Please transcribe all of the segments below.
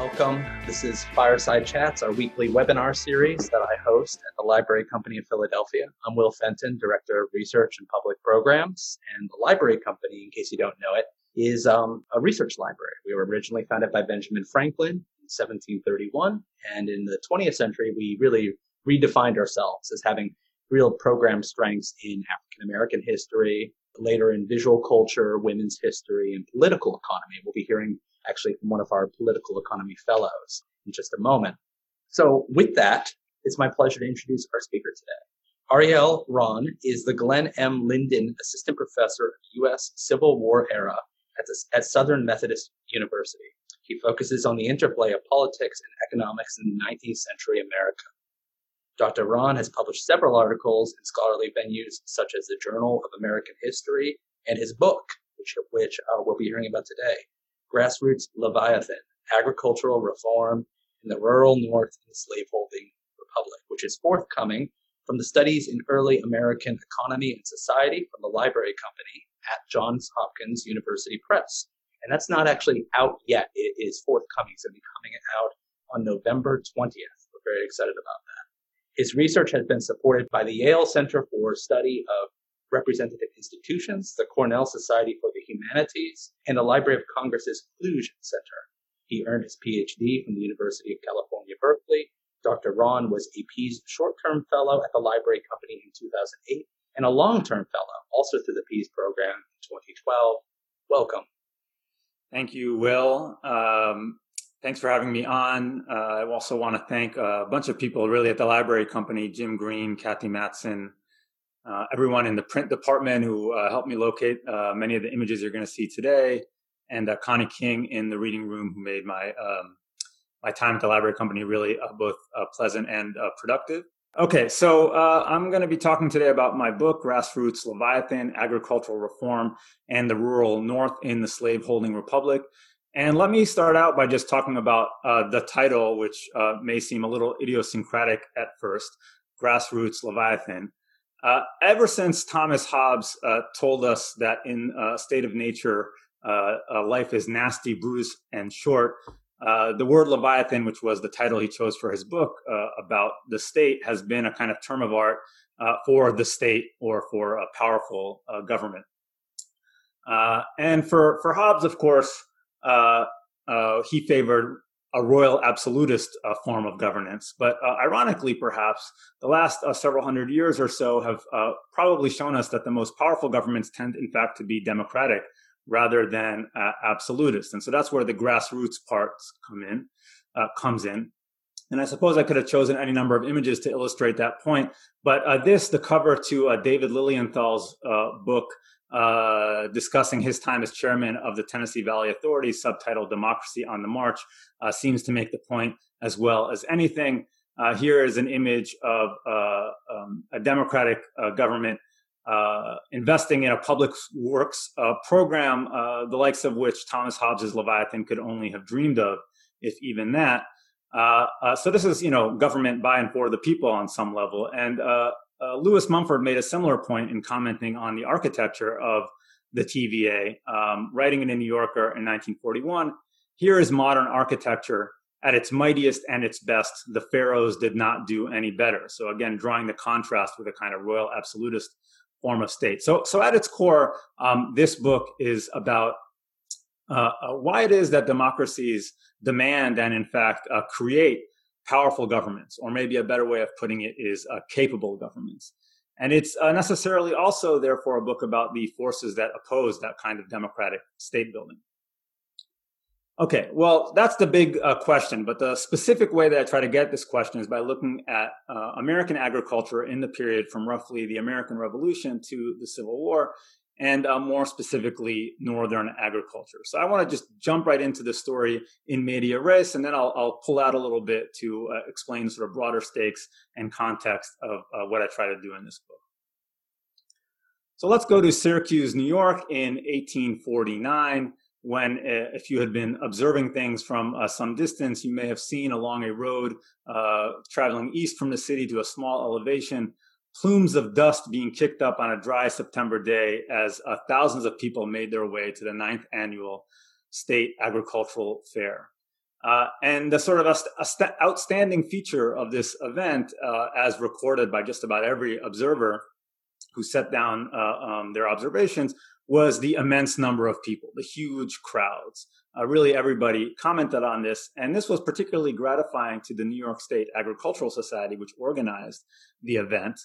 Welcome. This is Fireside Chats, our weekly webinar series that I host at the Library Company of Philadelphia. I'm Will Fenton, Director of Research and Public Programs. And the Library Company, in case you don't know it, is um, a research library. We were originally founded by Benjamin Franklin in 1731. And in the 20th century, we really redefined ourselves as having real program strengths in African American history, later in visual culture, women's history, and political economy. We'll be hearing actually from one of our political economy fellows in just a moment. So with that, it's my pleasure to introduce our speaker today. Ariel Ron is the Glenn M. Linden Assistant Professor of U.S. Civil War era at, the, at Southern Methodist University. He focuses on the interplay of politics and economics in 19th century America. Dr. Ron has published several articles in scholarly venues such as the Journal of American History and his book, which, which uh, we'll be hearing about today, Grassroots Leviathan, Agricultural Reform in the Rural North and Slaveholding Republic, which is forthcoming from the Studies in Early American Economy and Society from the Library Company at Johns Hopkins University Press. And that's not actually out yet. It is forthcoming. It's going to be coming out on November 20th. We're very excited about that. His research has been supported by the Yale Center for Study of representative institutions, the Cornell Society for the Humanities, and the Library of Congress's Kluge Center. He earned his PhD from the University of California, Berkeley. Dr. Ron was a Pease short-term fellow at the Library Company in 2008 and a long-term fellow also through the Pease program in 2012. Welcome. Thank you, Will. Um, thanks for having me on. Uh, I also want to thank a bunch of people really at the Library Company, Jim Green, Cathy Matson, uh, everyone in the print department who uh, helped me locate uh, many of the images you're going to see today, and uh, Connie King in the reading room who made my um, my time at the library company really uh, both uh, pleasant and productive. Okay, so I'm going to be talking today about my book, Grassroots Leviathan Agricultural Reform and the Rural North in the Slaveholding Republic. And let me start out by just talking about the title, which may seem a little idiosyncratic at first Grassroots Leviathan. Uh, ever since Thomas Hobbes uh, told us that in a state of nature, uh, life is nasty, bruised, and short, uh, the word Leviathan, which was the title he chose for his book uh, about the state, has been a kind of term of art uh, for the state or for a powerful government. and for, for Hobbes, of course, he favored a royal absolutist uh, form of governance. But uh, ironically, perhaps, the last uh, several hundred years or so have uh, probably shown us that the most powerful governments tend, in fact, to be democratic rather than uh, absolutist. And so that's where the grassroots parts come in, uh, comes in. And I suppose I could have chosen any number of images to illustrate that point. But this, the cover to David Lilienthal's book, uh, discussing his time as chairman of the Tennessee Valley Authority, subtitled Democracy on the March, uh, seems to make the point as well as anything. Uh, here is an image of uh, um, a democratic uh, government investing in a public works program, the likes of which Thomas Hobbes's Leviathan could only have dreamed of, if even that. so this is, you know, government by and for the people on some level, and uh, Lewis Mumford made a similar point in commenting on the architecture of the TVA, um, writing in a New Yorker in 1941. Here is modern architecture at its mightiest and its best. The pharaohs did not do any better. So again, drawing the contrast with a kind of royal absolutist form of state. So, so at its core, um, this book is about uh, uh, why it is that democracies demand and, in fact, uh, create powerful governments, or maybe a better way of putting it is uh, capable governments. And it's uh, necessarily also, therefore, a book about the forces that oppose that kind of democratic state building. Okay, well, that's the big uh, question. But the specific way that I try to get this question is by looking at uh, American agriculture in the period from roughly the American Revolution to the Civil War and uh, more specifically northern agriculture. So I want to just jump right into the story in media res, and then I'll, I'll pull out a little bit to uh, explain sort of broader stakes and context of uh, what I try to do in this book. So let's go to Syracuse, New York in 1849 when uh, if you had been observing things from uh, some distance, you may have seen along a road uh, traveling east from the city to a small elevation plumes of dust being kicked up on a dry September day as uh, thousands of people made their way to the ninth annual state agricultural fair. Uh, and the sort of a, a outstanding feature of this event, uh, as recorded by just about every observer who set down uh, um, their observations, was the immense number of people, the huge crowds. Uh, really, everybody commented on this. And this was particularly gratifying to the New York State Agricultural Society, which organized the event.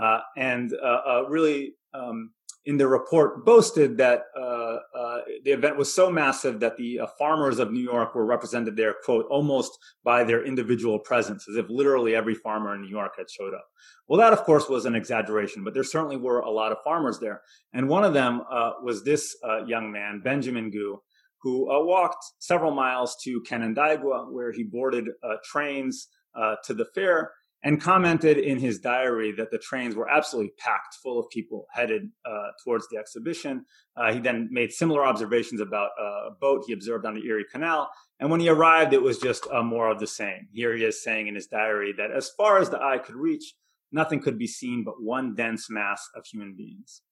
Uh, and uh, really, um, in the report boasted that uh, uh, the event was so massive that the uh, farmers of New York were represented there, quote, almost by their individual presence, as if literally every farmer in New York had showed up. Well, that, of course, was an exaggeration, but there certainly were a lot of farmers there. And one of them uh, was this uh, young man, Benjamin Gue, who uh, walked several miles to Canandaigua, where he boarded trains to the fair and commented in his diary that the trains were absolutely packed full of people headed uh, towards the exhibition. Uh, he then made similar observations about uh, a boat he observed on the Erie Canal. And when he arrived, it was just uh, more of the same. Here he is saying in his diary that as far as the eye could reach, nothing could be seen but one dense mass of human beings.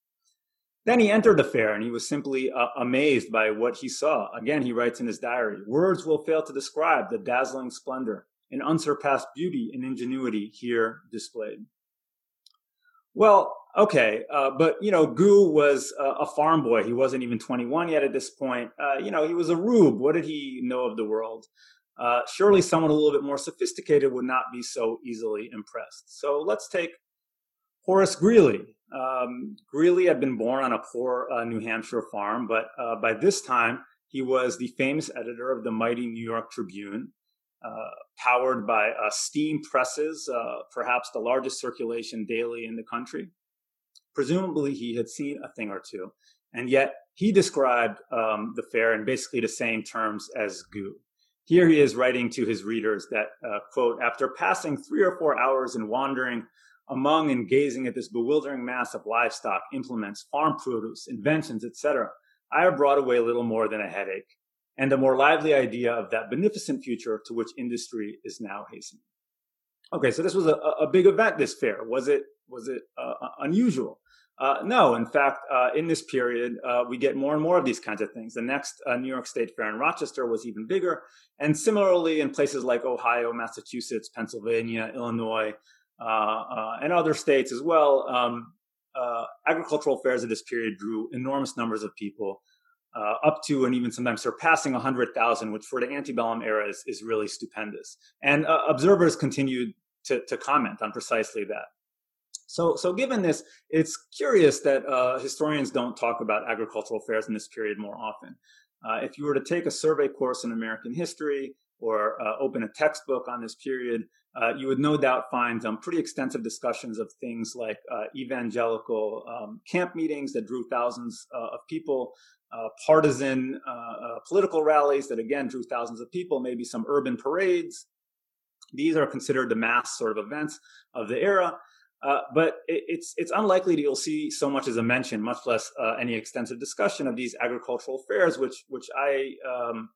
Then he entered the fair and he was simply uh, amazed by what he saw. Again, he writes in his diary, words will fail to describe the dazzling splendor and unsurpassed beauty and ingenuity here displayed. Well, okay, uh, but you know, Gue was a, a, farm boy. He wasn't even 21 yet at this point. Uh, you know, he was a rube. What did he know of the world? Uh, surely someone a little bit more sophisticated would not be so easily impressed. So let's take Horace Greeley. Um, Greeley had been born on a poor uh, New Hampshire farm, but uh, by this time he was the famous editor of the mighty New York Tribune. Uh, powered by uh, steam presses, uh, perhaps the largest circulation daily in the country. Presumably, he had seen a thing or two, and yet he described um, the fair in basically the same terms as Gue. Here he is writing to his readers that, uh, quote, after passing three or four hours in wandering among and gazing at this bewildering mass of livestock, implements, farm produce, inventions, etc., I have brought away little more than a headache and a more lively idea of that beneficent future to which industry is now hastening. Okay, so this was a, a big event. This fair was it was it uh, uh, unusual? Uh, no, in fact, uh, in this period, uh, we get more and more of these kinds of things. The next uh, New York State Fair in Rochester was even bigger, and similarly in places like Ohio, Massachusetts, Pennsylvania, Illinois, and other states as well. Um, agricultural fairs of this period drew enormous numbers of people uh, up to and even sometimes surpassing 100,000, which for the antebellum era is, is really stupendous. And uh, observers continued to, to comment on precisely that. So, so given this, it's curious that uh, historians don't talk about agricultural fairs in this period more often. Uh, if you were to take a survey course in American history or uh, open a textbook on this period, uh, you would no doubt find um, pretty extensive discussions of things like evangelical um, camp meetings that drew thousands of people, uh, partisan uh, uh, political rallies that again drew thousands of people, maybe some urban parades. These are considered the mass sort of events of the era. but it, it's it's unlikely that you'll see so much as a mention, much less any extensive discussion of these agricultural fairs, which which I um,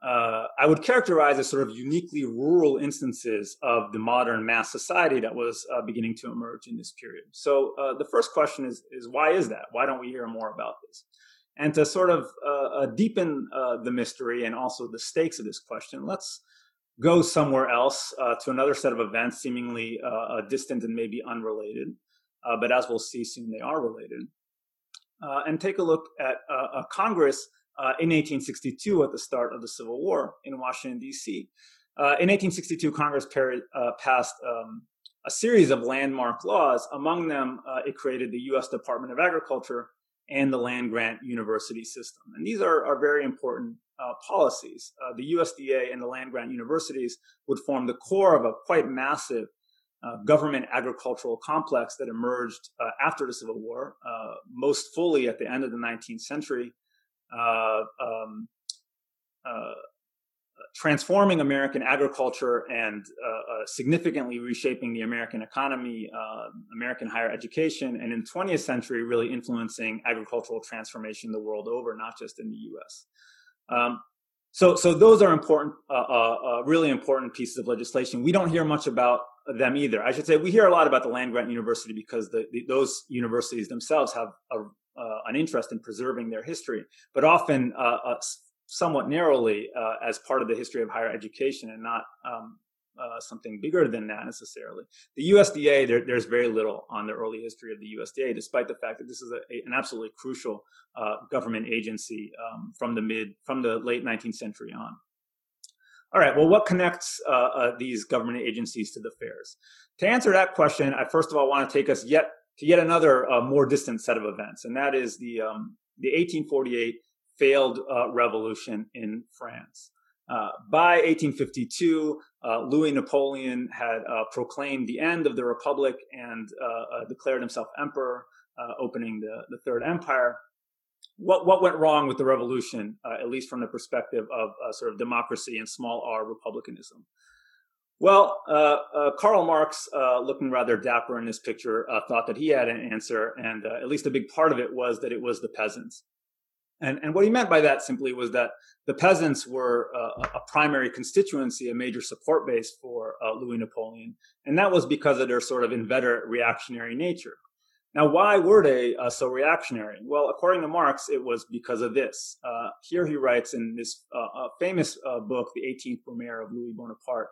uh, I would characterize as sort of uniquely rural instances of the modern mass society that was uh, beginning to emerge in this period. So uh, the first question is, is why is that? Why don't we hear more about this? And to sort of uh, uh, deepen uh, the mystery and also the stakes of this question, let's go somewhere else to another set of events, seemingly distant and maybe unrelated. but as we'll see soon, they are related. and take a look at a Congress uh, in 1862 at the start of the Civil War in Washington, D.C. Uh, in 1862, Congress uh, passed um, a series of landmark laws. Among them, uh, it created the U.S. Department of Agriculture and the land grant university system. And these are, are very important uh, policies. Uh, the USDA and the land grant universities would form the core of a quite massive uh, government agricultural complex that emerged uh, after the Civil War, uh, most fully at the end of the 19th century, uh, um, transforming American agriculture and uh, significantly reshaping the American economy, American higher education, and in the 20th century, really influencing agricultural transformation the world over, not just in the U.S. Um, so, so those are important, uh, uh, really important pieces of legislation. We don't hear much about them either. I should say we hear a lot about the land grant university because the, the, those universities themselves have a, uh, an interest in preserving their history. But often, uh, uh, somewhat narrowly uh, as part of the history of higher education and not um, uh, something bigger than that necessarily. The USDA, there, there's very little on the early history of the USDA, despite the fact that this is a, an absolutely crucial uh, government agency um, from the mid, from the late 19th century on. All right, well, what connects uh, uh, these government agencies to the fairs? To answer that question, I first of all want to take us yet to yet another uh, more distant set of events, and that is the um, the 1848 failed uh, revolution in France. Uh, by 1852, uh, Louis Napoleon had uh, proclaimed the end of the Republic and uh, uh, declared himself emperor, opening the, the Third Empire. What, what went wrong with the revolution, at least from the perspective of sort of democracy and small r republicanism? Well, Karl Marx, looking rather dapper in this picture, thought that he had an answer, and at least a big part of it was that it was the peasants. And, and what he meant by that simply was that the peasants were uh, a primary constituency, a major support base for uh, Louis Napoleon. And that was because of their sort of inveterate reactionary nature. Now, why were they uh, so reactionary? Well, according to Marx, it was because of this. Uh, here he writes in this uh, famous uh, book, The 18th Brumaire of Louis Bonaparte.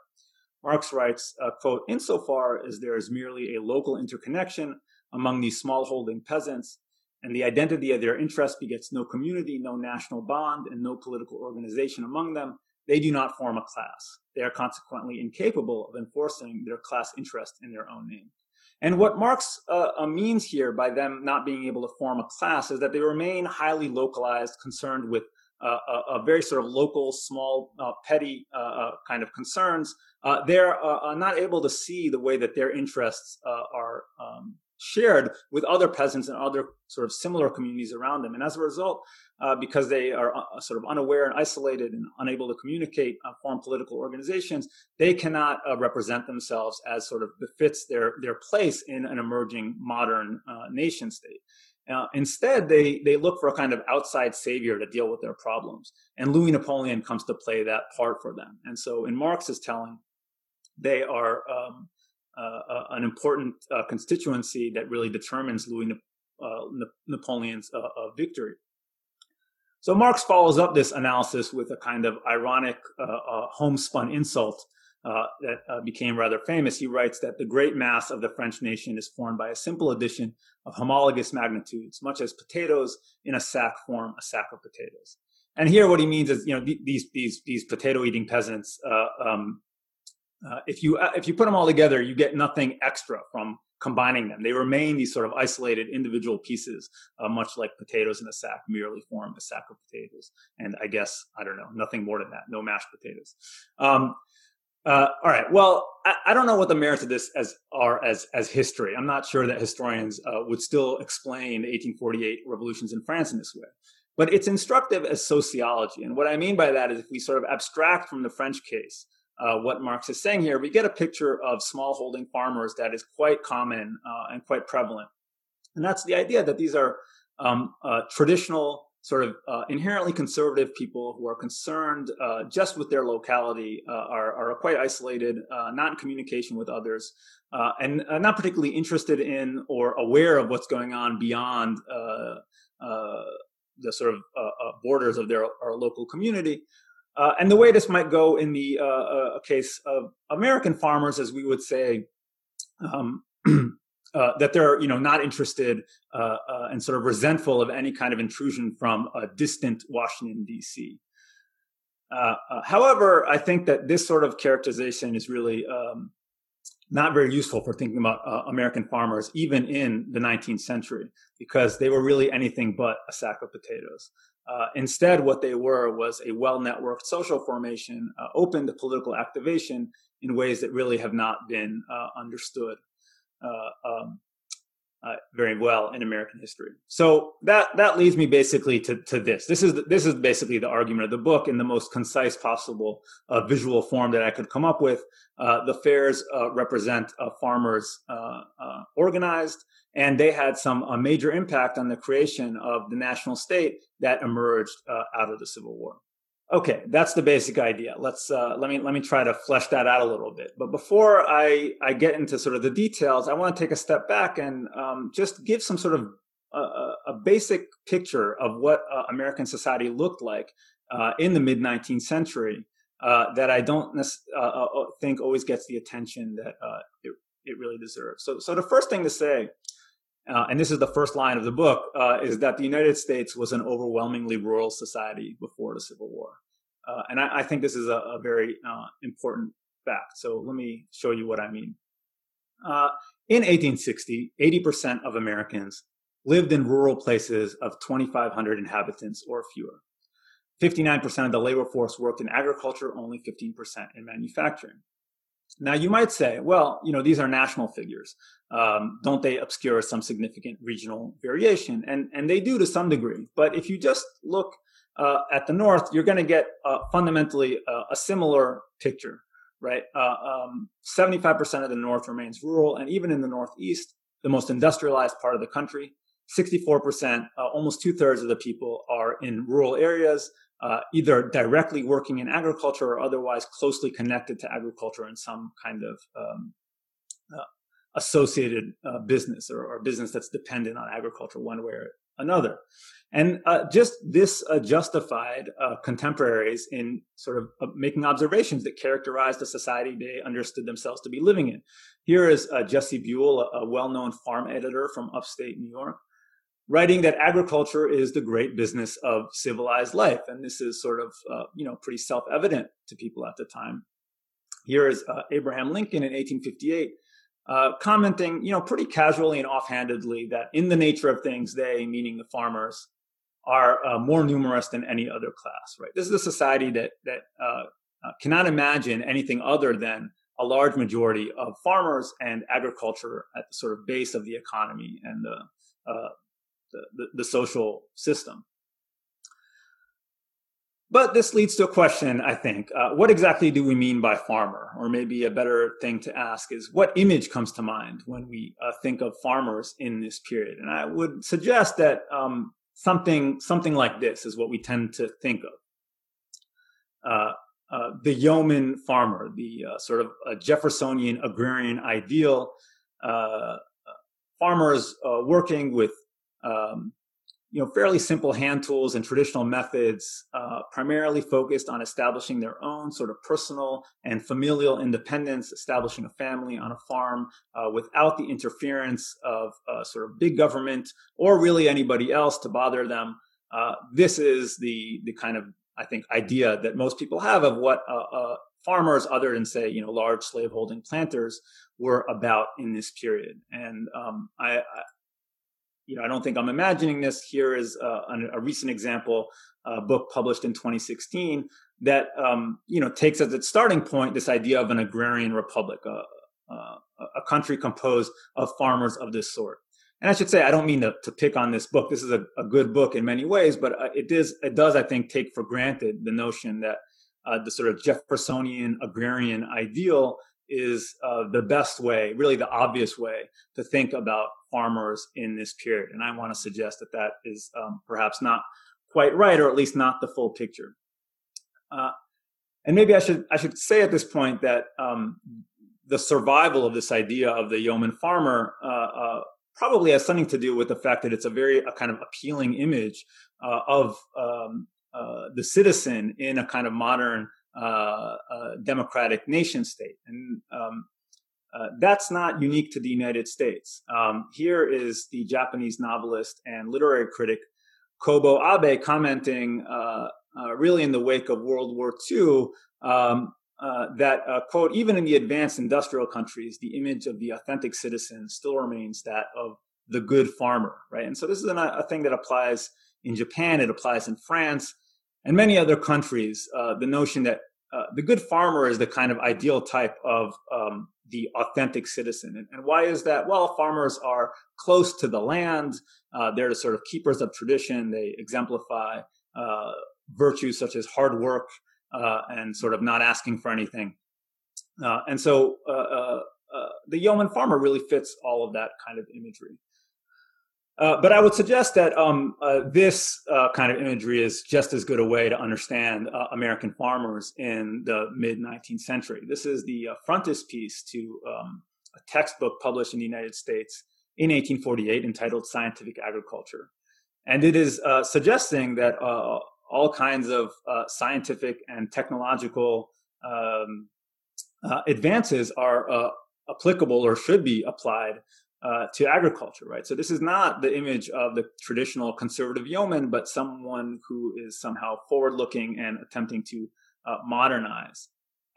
Marx writes, quote, insofar as there is merely a local interconnection among these small-holding peasants, and the identity of their interest begets no community, no national bond, and no political organization among them, they do not form a class. They are consequently incapable of enforcing their class interest in their own name. And what Marx uh, uh, means here by them not being able to form a class is that they remain highly localized, concerned with uh, a, a, very sort of local, small, uh, petty uh, uh, kind of concerns. they're not able to see the way that their interests are um, shared with other peasants and other sort of similar communities around them. And as a result, uh, because they are uh, sort of unaware and isolated and unable to communicate, uh, form political organizations, they cannot uh, represent themselves as sort of befits their their place in an emerging modern uh, nation state. Uh, instead, they they look for a kind of outside savior to deal with their problems, and Louis Napoleon comes to play that part for them. And so, in Marx's telling, they are um, uh, uh, an important uh, constituency that really determines Louis Napoleon's victory. So Marx follows up this analysis with a kind of ironic homespun insult uh, that uh, became rather famous. He writes that the great mass of the French nation is formed by a simple addition of homologous magnitudes, much as potatoes in a sack form a sack of potatoes. And here, what he means is, you know, these these these potato-eating peasants uh, um, uh, if you uh, if you put them all together, you get nothing extra from combining them. They remain these sort of isolated individual pieces, uh, much like potatoes in a sack merely form a sack of potatoes. And I guess I don't know, nothing more than that. No mashed potatoes. Um, uh, all right. Well, I, I, don't know what the merits of this as are as as history. I'm not sure that historians would still explain 1848 revolutions in France in this way. But it's instructive as sociology. And what I mean by that is if we sort of abstract from the French case uh, what Marx is saying here, we get a picture of smallholding farmers that is quite common uh, and quite prevalent. And that's the idea that these are um, uh, traditional, sort of uh, inherently conservative people who are concerned uh, just with their locality, uh, are, are, quite isolated, not in communication with others, and not particularly interested in or aware of what's going on beyond the sort of borders of their local community. Uh, and the way this might go in the uh, uh, case of American farmers, as we would say, um, uh, that they're you know not interested uh, and sort of resentful of any kind of intrusion from a distant Washington D.C. however, I think that this sort of characterization is really um, not very useful for thinking about American farmers, even in the 19th century, because they were really anything but a sack of potatoes. Uh, instead, what they were was a well networked social formation uh, open to political activation in ways that really have not been uh, understood uh, um, uh, very well in American history. So that that leads me basically to, to this. This is the, this is basically the argument of the book in the most concise possible uh, visual form that I could come up with. the fairs represent farmers organized and they had some a major impact on the creation of the national state that emerged uh, out of the Civil War. Okay, that's the basic idea. Let's uh, let me let me try to flesh that out a little bit. But before I I get into sort of the details, I want to take a step back and um, just give some sort of a, a basic picture of what uh, American society looked like uh, in the mid 19th century uh, that I don't uh, uh, think always gets the attention that it, it really deserves. So, so the first thing to say, Uh, and this is the first line of the book, uh, is that the United States was an overwhelmingly rural society before the Civil War. Uh, and I, I, think this is a, a very important fact. So let me show you what I mean. Uh, in 1860, 80% of Americans lived in rural places of 2,500 inhabitants or fewer. 59% of the labor force worked in agriculture, only 15% in manufacturing. Now, you might say, well, you know, these are national figures. Um, don't they obscure some significant regional variation? And, and they do to some degree. But if you just look uh, at the North, you're going to get uh, fundamentally uh, a similar picture right? Uh, um, 75% of the North remains rural. And even in the Northeast, the most industrialized part of the country, 64%, uh, almost two thirds of the people are in rural areas, uh, either directly working in agriculture or otherwise closely connected to agriculture in some kind of um, uh, associated uh, business or, or, business that's dependent on agriculture one way or another. And uh, just this uh, justified uh, contemporaries in sort of making observations that characterized the society they understood themselves to be living in. Here is Jesse Buell, a, a well known farm editor from upstate New York, writing that agriculture is the great business of civilized life. And this is sort of, uh, you know, pretty self evident to people at the time. Here is Abraham Lincoln in 1858 uh, commenting, you know, pretty casually and offhandedly that in the nature of things, they, meaning the farmers, are uh, more numerous than any other class. Right? This is a society that that uh, uh cannot imagine anything other than a large majority of farmers and agriculture at the sort of base of the economy and the, uh, the, the, social system. But this leads to a question, I think. Uh, what exactly do we mean by farmer? Or maybe a better thing to ask is what image comes to mind when we uh, think of farmers in this period? And I would suggest that um, something, something like this is what we tend to think of. Uh, uh the yeoman farmer, the uh, sort of Jeffersonian agrarian ideal, uh, farmers working with um, you know, fairly simple hand tools and traditional methods, uh, primarily focused on establishing their own sort of personal and familial independence, establishing a family on a farm uh, without the interference of uh, sort of big government or really anybody else to bother them. Uh, this is the the kind of I think idea that most people have of what uh, farmers, other than say you know large slaveholding planters, were about in this period. And um, I, you know, I don't think I'm imagining this. Here is a, a recent example, a book published in 2016 that, um, you know, takes as its starting point this idea of an agrarian republic, a, a, a country composed of farmers of this sort. And I should say, I don't mean to, to pick on this book. This is a, a good book in many ways, but uh, it is, it does, I think, take for granted the notion that uh, the sort of Jeffersonian agrarian ideal is uh, the best way, really the obvious way to think about farmers in this period. And I want to suggest that that is um, perhaps not quite right, or at least not the full picture. Uh, and maybe I should I should say at this point that um, the survival of this idea of the yeoman farmer uh, uh, probably has something to do with the fact that it's a very a kind of appealing image uh, of um, uh, the citizen in a kind of modern uh, democratic nation state. And um, uh, that's not unique to the United States. Um, here is the Japanese novelist and literary critic Kobo Abe commenting, uh, uh, really in the wake of World War II, um, uh, that, uh, quote, even in the advanced industrial countries, the image of the authentic citizen still remains that of the good farmer, right? And so this is an, a thing that applies in Japan, it applies in France, and many other countries. the notion that the good farmer is the kind of ideal type of um, the authentic citizen. And, and, why is that? Well, farmers are close to the land. Uh, they're the sort of keepers of tradition. They exemplify uh, virtues such as hard work uh, and sort of not asking for anything. Uh, and so uh, uh, the yeoman farmer really fits all of that kind of imagery. Uh, but I would suggest that um, uh, this uh, kind of imagery is just as good a way to understand uh, American farmers in the mid 19th century. This is the uh, frontispiece to um, a textbook published in the United States in 1848 entitled Scientific Agriculture. And it is suggesting that all kinds of scientific and technological um, advances are applicable or should be applied uh, to agriculture, right? So this is not the image of the traditional conservative yeoman, but someone who is somehow forward-looking and attempting to uh, modernize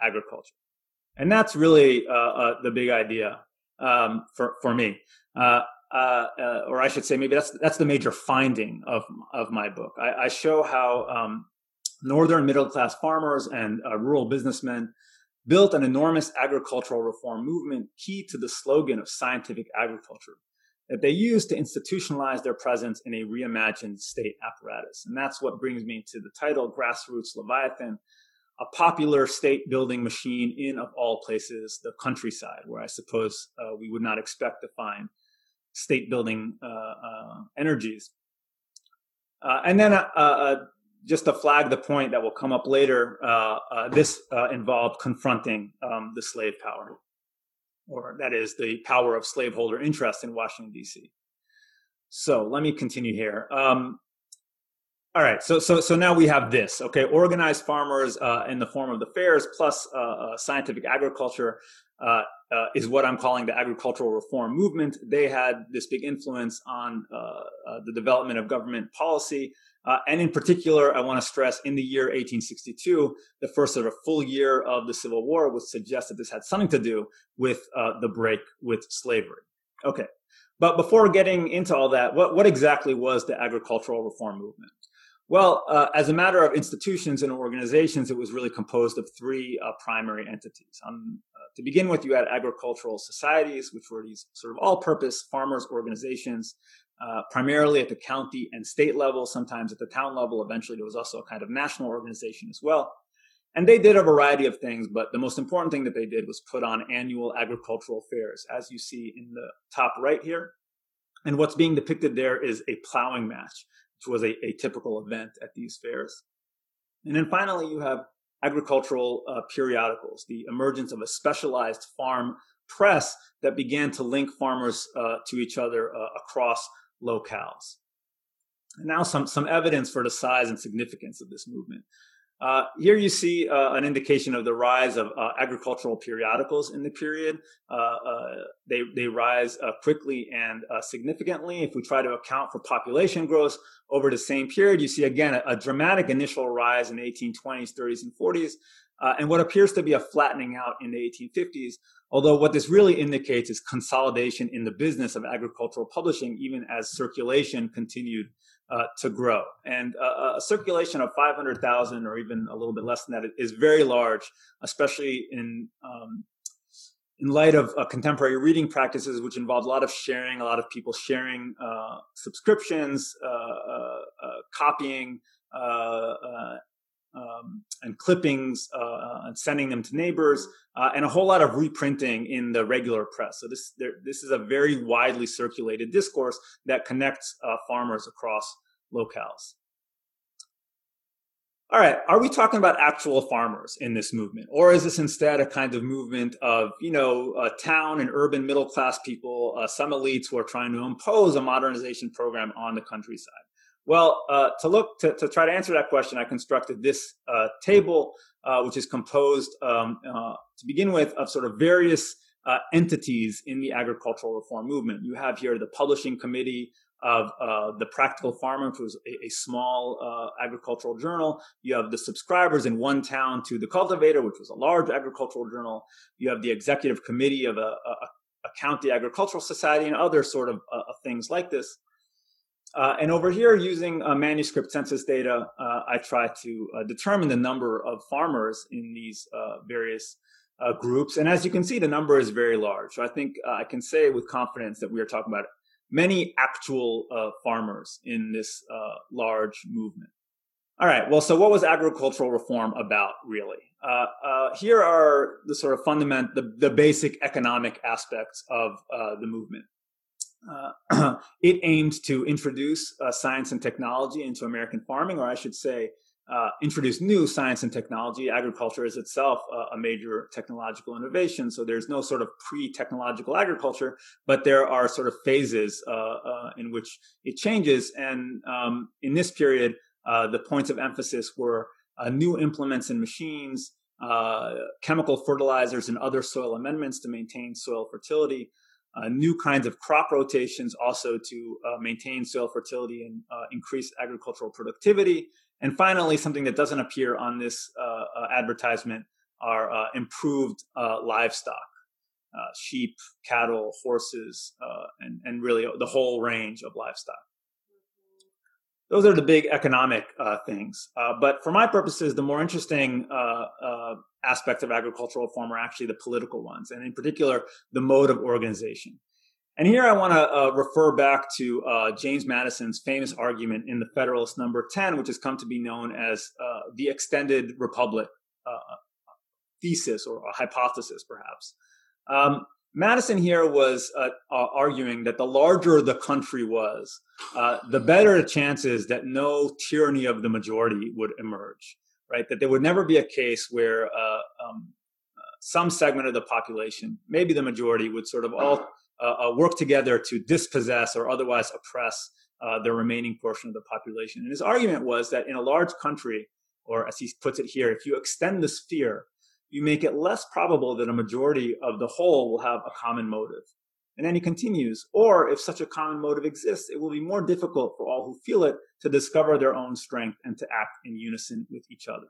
agriculture, and that's really uh, uh the big idea um, for for me. Uh, uh, or I should say, maybe that's that's the major finding of of my book. I, I show how um, northern middle class farmers and rural businessmen built an enormous agricultural reform movement key to the slogan of scientific agriculture that they used to institutionalize their presence in a reimagined state apparatus. And that's what brings me to the title Grassroots Leviathan, a popular state building machine in, of all places, the countryside, where I suppose uh, we would not expect to find state building uh, uh, energies. Uh, and then uh, uh, just to flag the point that will come up later, uh, uh, this uh, involved confronting um, the slave power, or that is the power of slaveholder interest in Washington D.C. So let me continue here. Um, all right, so so so now we have this. Okay, organized farmers uh, in the form of the fairs plus uh, uh, scientific agriculture. is what I'm calling the agricultural reform movement. They had this big influence on the development of government policy, uh, and in particular, I want to stress in the year 1862, the first sort of full year of the Civil War would suggest that this had something to do with uh, the break with slavery. Okay. But before getting into all that, what, what exactly was the agricultural reform movement? Well, uh, as a matter of institutions and organizations, it was really composed of three uh, primary entities. Um, uh, to begin with, you had agricultural societies, which were these sort of all purpose farmers organizations uh, primarily at the county and state level, sometimes at the town level. Eventually, there was also a kind of national organization as well. And they did a variety of things, but the most important thing that they did was put on annual agricultural fairs, as you see in the top right here. And what's being depicted there is a plowing match, which was a, a typical event at these fairs. And then finally, you have agricultural uh, periodicals, the emergence of a specialized farm press that began to link farmers uh, to each other uh, across locales. And now some, some evidence for the size and significance of this movement. Uh, here you see uh, an indication of the rise of uh, agricultural periodicals in the period. Uh, uh, they, they rise uh, quickly and significantly. If we try to account for population growth over the same period, you see again a, a dramatic initial rise in the 1820s, 30s, and 40s, and what appears to be a flattening out in the 1850s, Although what this really indicates is consolidation in the business of agricultural publishing, even as circulation continued uh, to grow. And uh, a circulation of 500,000 or even a little bit less than that is very large, especially in um, in light of uh, contemporary reading practices, which involve a lot of sharing, a lot of people sharing uh, subscriptions, uh, uh, copying, um, and clippings uh, uh, sending them to neighbors, uh, and a whole lot of reprinting in the regular press. So this there, this is a very widely circulated discourse that connects uh, farmers across locales. All right, are we talking about actual farmers in this movement, or is this instead a kind of movement of you know town and urban middle class people, uh, some elites who are trying to impose a modernization program on the countryside? Well, uh, to look to, to, try to answer that question, I constructed this uh, table, uh, which is composed um, uh, to begin with of sort of various uh, entities in the agricultural reform movement. You have here the publishing committee of uh, the Practical Farmer, which was a, a small agricultural journal. You have the subscribers in one town to the Cultivator, which was a large agricultural journal. You have the executive committee of a, a, a county agricultural society and other sort of, of things like this. Uh, and over here, using uh, manuscript census data, uh, I try to uh, determine the number of farmers in these uh, various uh, groups. And as you can see, the number is very large. So I think I can say with confidence that we are talking about many actual farmers in this large movement. All right. Well, so what was agricultural reform about, really? here are the sort of fundamental, the, the basic economic aspects of the movement. Uh, it aimed to introduce uh, science and technology into American farming, or I should say, uh, introduce new science and technology. Agriculture is itself a, a major technological innovation, so there's no sort of pre-technological agriculture, but there are sort of phases uh, uh, in which it changes. And um, in this period, uh, the points of emphasis were new implements and machines, chemical fertilizers and other soil amendments to maintain soil fertility, uh, new kinds of crop rotations also to uh, maintain soil fertility and uh, increase agricultural productivity. And finally, something that doesn't appear on this uh, uh, advertisement are improved livestock. sheep, cattle, horses, and, and really the whole range of livestock those are the big economic uh, things. Uh, but for my purposes, the more interesting uh, uh aspects of agricultural reform are actually the political ones, and in particular, the mode of organization. And here I want to uh, refer back to uh, James Madison's famous argument in the Federalist Number 10, which has come to be known as the extended republic thesis or hypothesis, perhaps. Um, Madison here was uh, uh, arguing that the larger the country was, uh, the better the chances that no tyranny of the majority would emerge, right? That there would never be a case where uh, um, uh, some segment of the population, maybe the majority, would sort of all uh, work together to dispossess or otherwise oppress the remaining portion of the population. And his argument was that in a large country, or as he puts it here, if you extend the sphere, you make it less probable that a majority of the whole will have a common motive. And then he continues, or if such a common motive exists, it will be more difficult for all who feel it to discover their own strength and to act in unison with each other.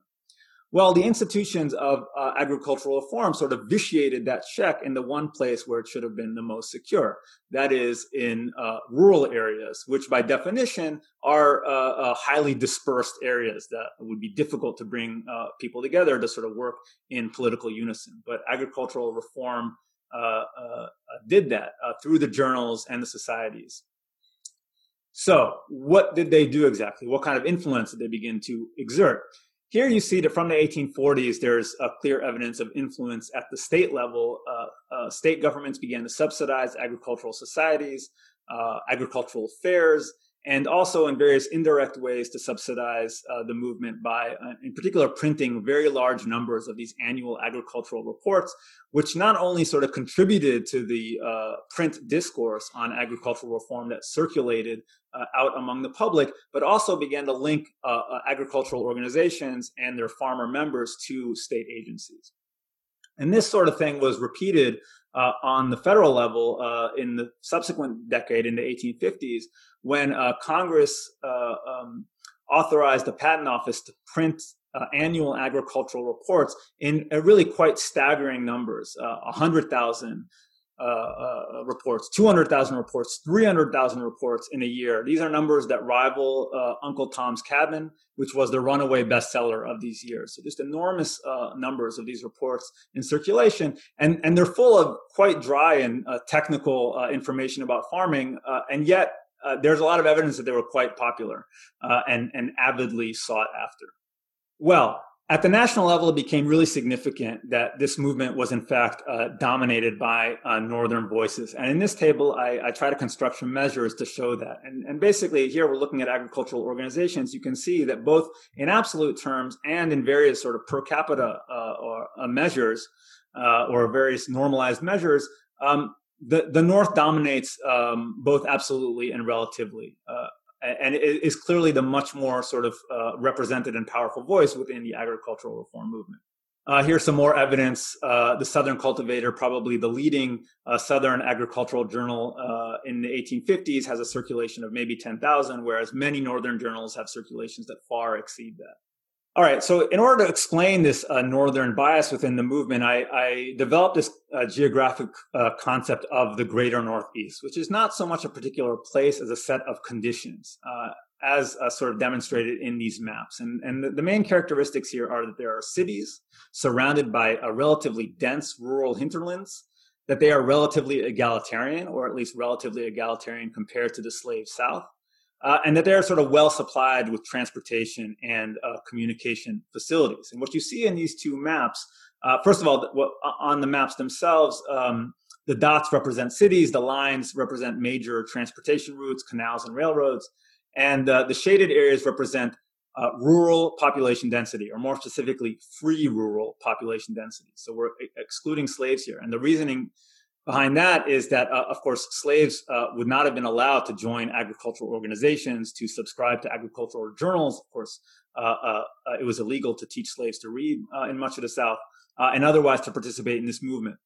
Well, the institutions of uh, agricultural reform sort of vitiated that check in the one place where it should have been the most secure. That is in uh, rural areas, which by definition are uh, uh highly dispersed areas that would be difficult to bring uh, people together to sort of work in political unison. But agricultural reform uh, did that through the journals and the societies. So, what did they do exactly? What kind of influence did they begin to exert? Here you see that from the 1840s, there's a clear evidence of influence at the state level. Uh, uh, state governments began to subsidize agricultural societies, uh, agricultural fairs, and also in various indirect ways to subsidize uh, the movement by, uh, in particular, printing very large numbers of these annual agricultural reports, which not only sort of contributed to the uh, print discourse on agricultural reform that circulated uh, out among the public, but also began to link uh, uh, agricultural organizations and their farmer members to state agencies. And this sort of thing was repeated uh, on the federal level uh, in the subsequent decade, in the 1850s, when uh, Congress uh, um, authorized the Patent Office to print uh, annual agricultural reports in really quite staggering numbers 100,000 uh, uh, reports, 200,000 reports, 300,000 reports in a year. These are numbers that rival uh, Uncle Tom's Cabin, which was the runaway bestseller of these years. So just enormous uh, numbers of these reports in circulation, and and they're full of quite dry and uh, technical uh, information about farming, and yet. there's a lot of evidence that they were quite popular and, and avidly sought after. Well, at the national level, it became really significant that this movement was, in fact, uh, dominated by uh, Northern voices. And in this table, I, I, try to construct some measures to show that. And, and, basically, here we're looking at agricultural organizations. You can see that both in absolute terms and in various sort of per capita uh, or, uh, measures uh, or various normalized measures, um, the, the North dominates um, both absolutely and relatively. And it is clearly the much more sort of uh, represented and powerful voice within the agricultural reform movement. Uh, here's some more evidence. Uh, the Southern Cultivator, probably the leading uh, Southern agricultural journal uh, in the 1850s, has a circulation of maybe 10,000, whereas many Northern journals have circulations that far exceed that. All right. So, in order to explain this uh, northern bias within the movement, I, I developed this uh, geographic uh, concept of the greater Northeast, which is not so much a particular place as a set of conditions, uh, as uh, sort of demonstrated in these maps. And, and the, the, main characteristics here are that there are cities surrounded by a relatively dense rural hinterlands, that they are relatively egalitarian, or at least relatively egalitarian compared to the slave South uh, and that they're sort of well supplied with transportation and uh, communication facilities. And what you see in these two maps, uh, first of all, on the maps themselves, um, the dots represent cities, the lines represent major transportation routes, canals, and railroads, and uh, the shaded areas represent uh, rural population density, or more specifically, free rural population density. So we're excluding slaves here. And the reasoning behind that is that, uh, of course, slaves uh, would not have been allowed to join agricultural organizations, to subscribe to agricultural journals. Of course, uh, uh, uh, it was illegal to teach slaves to read in much of the South, and otherwise to participate in this movement.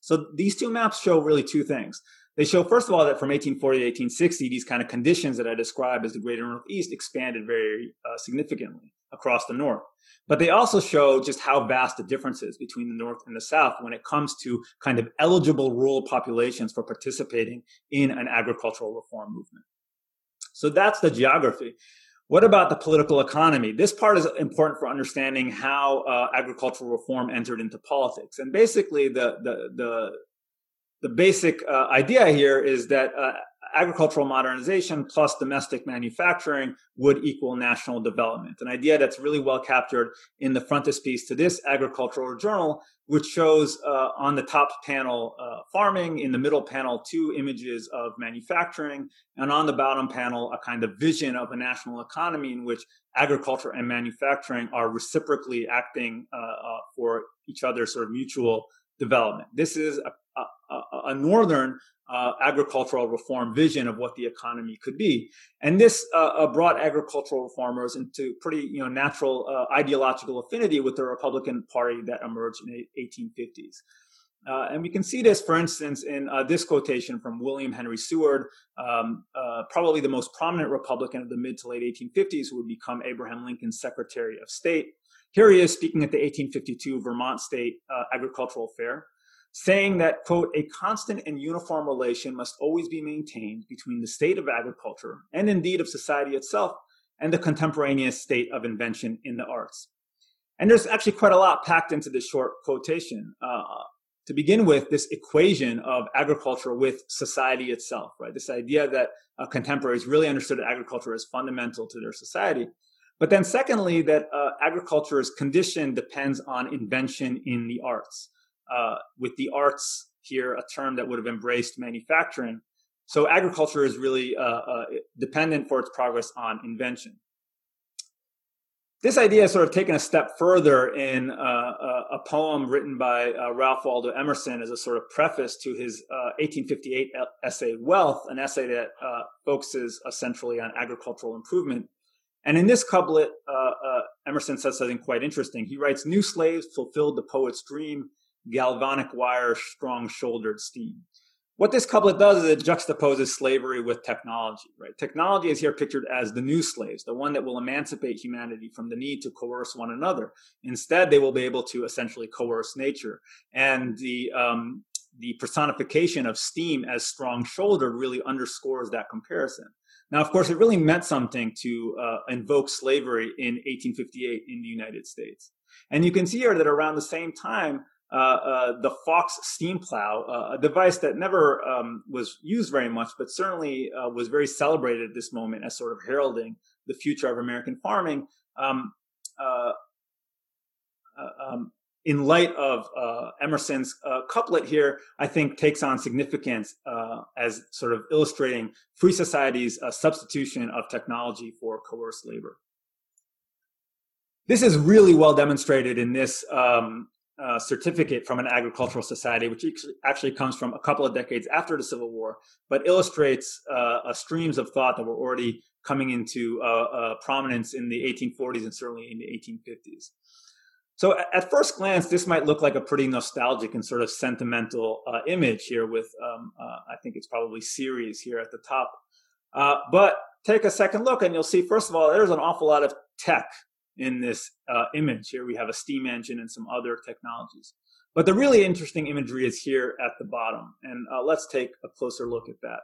So these two maps show really two things. They show, first of all, that from 1840 to 1860, these kind of conditions that I described as the Greater Northeast expanded very uh, significantly across the North. But they also show just how vast the difference is between the North and the South when it comes to kind of eligible rural populations for participating in an agricultural reform movement. So that's the geography. What about the political economy? This part is important for understanding how uh, agricultural reform entered into politics. And basically, the the the the basic uh, idea here is that uh, agricultural modernization plus domestic manufacturing would equal national development. An idea that's really well captured in the frontispiece to this agricultural journal, which shows uh, on the top panel uh, farming, in the middle panel two images of manufacturing, and on the bottom panel a kind of vision of a national economy in which agriculture and manufacturing are reciprocally acting uh, uh for each other's sort of mutual development. This is a a, a northern uh, agricultural reform vision of what the economy could be, and this uh, uh brought agricultural reformers into pretty you know natural uh, ideological affinity with the Republican Party that emerged in the 1850s. Uh, and we can see this, for instance, in uh, this quotation from William Henry Seward, um, probably the most prominent Republican of the mid to late 1850s, who would become Abraham Lincoln's Secretary of State. Here he is speaking at the 1852 Vermont State Agricultural Fair saying that, quote, a constant and uniform relation must always be maintained between the state of agriculture and indeed of society itself and the contemporaneous state of invention in the arts. And there's actually quite a lot packed into this short quotation. Uh, to begin with, this equation of agriculture with society itself, right? This idea that uh, contemporaries really understood agriculture as fundamental to their society. But then, secondly, that uh, agriculture's condition depends on invention in the arts uh, with the arts here, a term that would have embraced manufacturing. So agriculture is really uh, uh, dependent for its progress on invention. This idea is sort of taken a step further in uh, uh, a poem written by Ralph Waldo Emerson as a sort of preface to his 1858 essay Wealth, an essay that focuses essentially on agricultural improvement. And in this couplet, Emerson says something quite interesting. He writes, New slaves fulfilled the poet's dream galvanic wire, strong shouldered steam. What this couplet does is it juxtaposes slavery with technology, right? Technology is here pictured as the new slaves, the one that will emancipate humanity from the need to coerce one another. Instead, they will be able to essentially coerce nature. And the, um, the personification of steam as strong shouldered really underscores that comparison. Now, of course, it really meant something to uh, invoke slavery in 1858 in the United States. And you can see here that around the same time, uh, uh, the Fawkes steam plow, uh, a device that never um, was used very much, but certainly uh, was very celebrated at this moment as sort of heralding the future of American farming. Um, uh, um, in light of Emerson's couplet here, I think takes on significance as sort of illustrating free society's substitution of technology for coerced labor. This is really well demonstrated in this um, uh, certificate from an agricultural society, which actually comes from a couple of decades after the Civil War, but illustrates uh, streams of thought that were already coming into uh, uh prominence in the 1840s and certainly in the 1850s. So, at first glance, this might look like a pretty nostalgic and sort of sentimental uh, image here, with um, I think it's probably Ceres here at the top. but take a second look, and you'll see, first of all, there's an awful lot of tech in this uh, image. Here we have a steam engine and some other technologies. But the really interesting imagery is here at the bottom. And uh, let's take a closer look at that.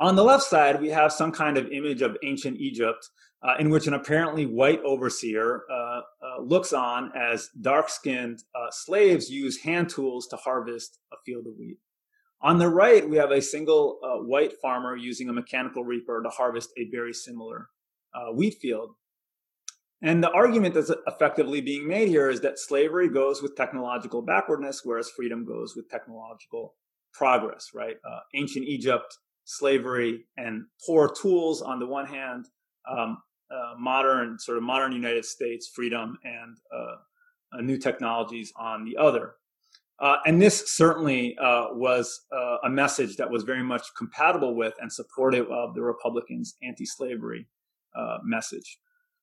On the left side, we have some kind of image of ancient Egypt uh, in which an apparently white overseer uh, uh, looks on as dark skinned uh, slaves use hand tools to harvest a field of wheat. On the right, we have a single white farmer using a mechanical reaper to harvest a very similar wheat field. And the argument that's effectively being made here is that slavery goes with technological backwardness, whereas freedom goes with technological progress, right? Uh, ancient Egypt, slavery, and poor tools on the one hand, um, uh, modern, sort of modern United States freedom and uh, new technologies on the other. Uh, and this certainly uh, was uh, a message that was very much compatible with and supportive of the Republicans' anti slavery message.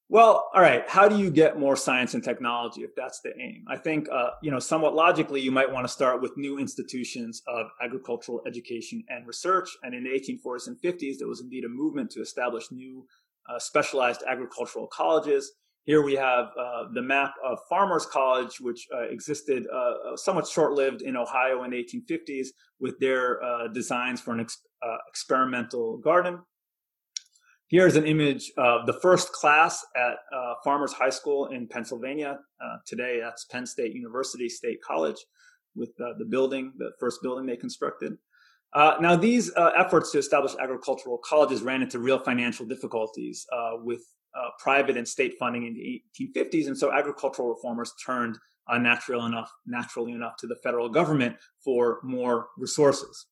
Well, all right. How do you get more science and technology if that's the aim? I think, uh, you know, somewhat logically, you might want to start with new institutions of agricultural education and research. And in the 1840s and 50s, there was indeed a movement to establish new uh, specialized agricultural colleges. Here we have uh, the map of Farmers College, which uh, existed uh, uh, somewhat short-lived in Ohio in the 1850s, with their designs for an ex- experimental garden. Here's an image of the first class at uh, Farmers High School in Pennsylvania. Uh, today, that's Penn State University State College with uh, the building, the first building they constructed. Uh, now, these uh, efforts to establish agricultural colleges ran into real financial difficulties uh, with private and state funding in the 1850s, and so agricultural reformers turned natural enough, naturally enough to the federal government for more resources.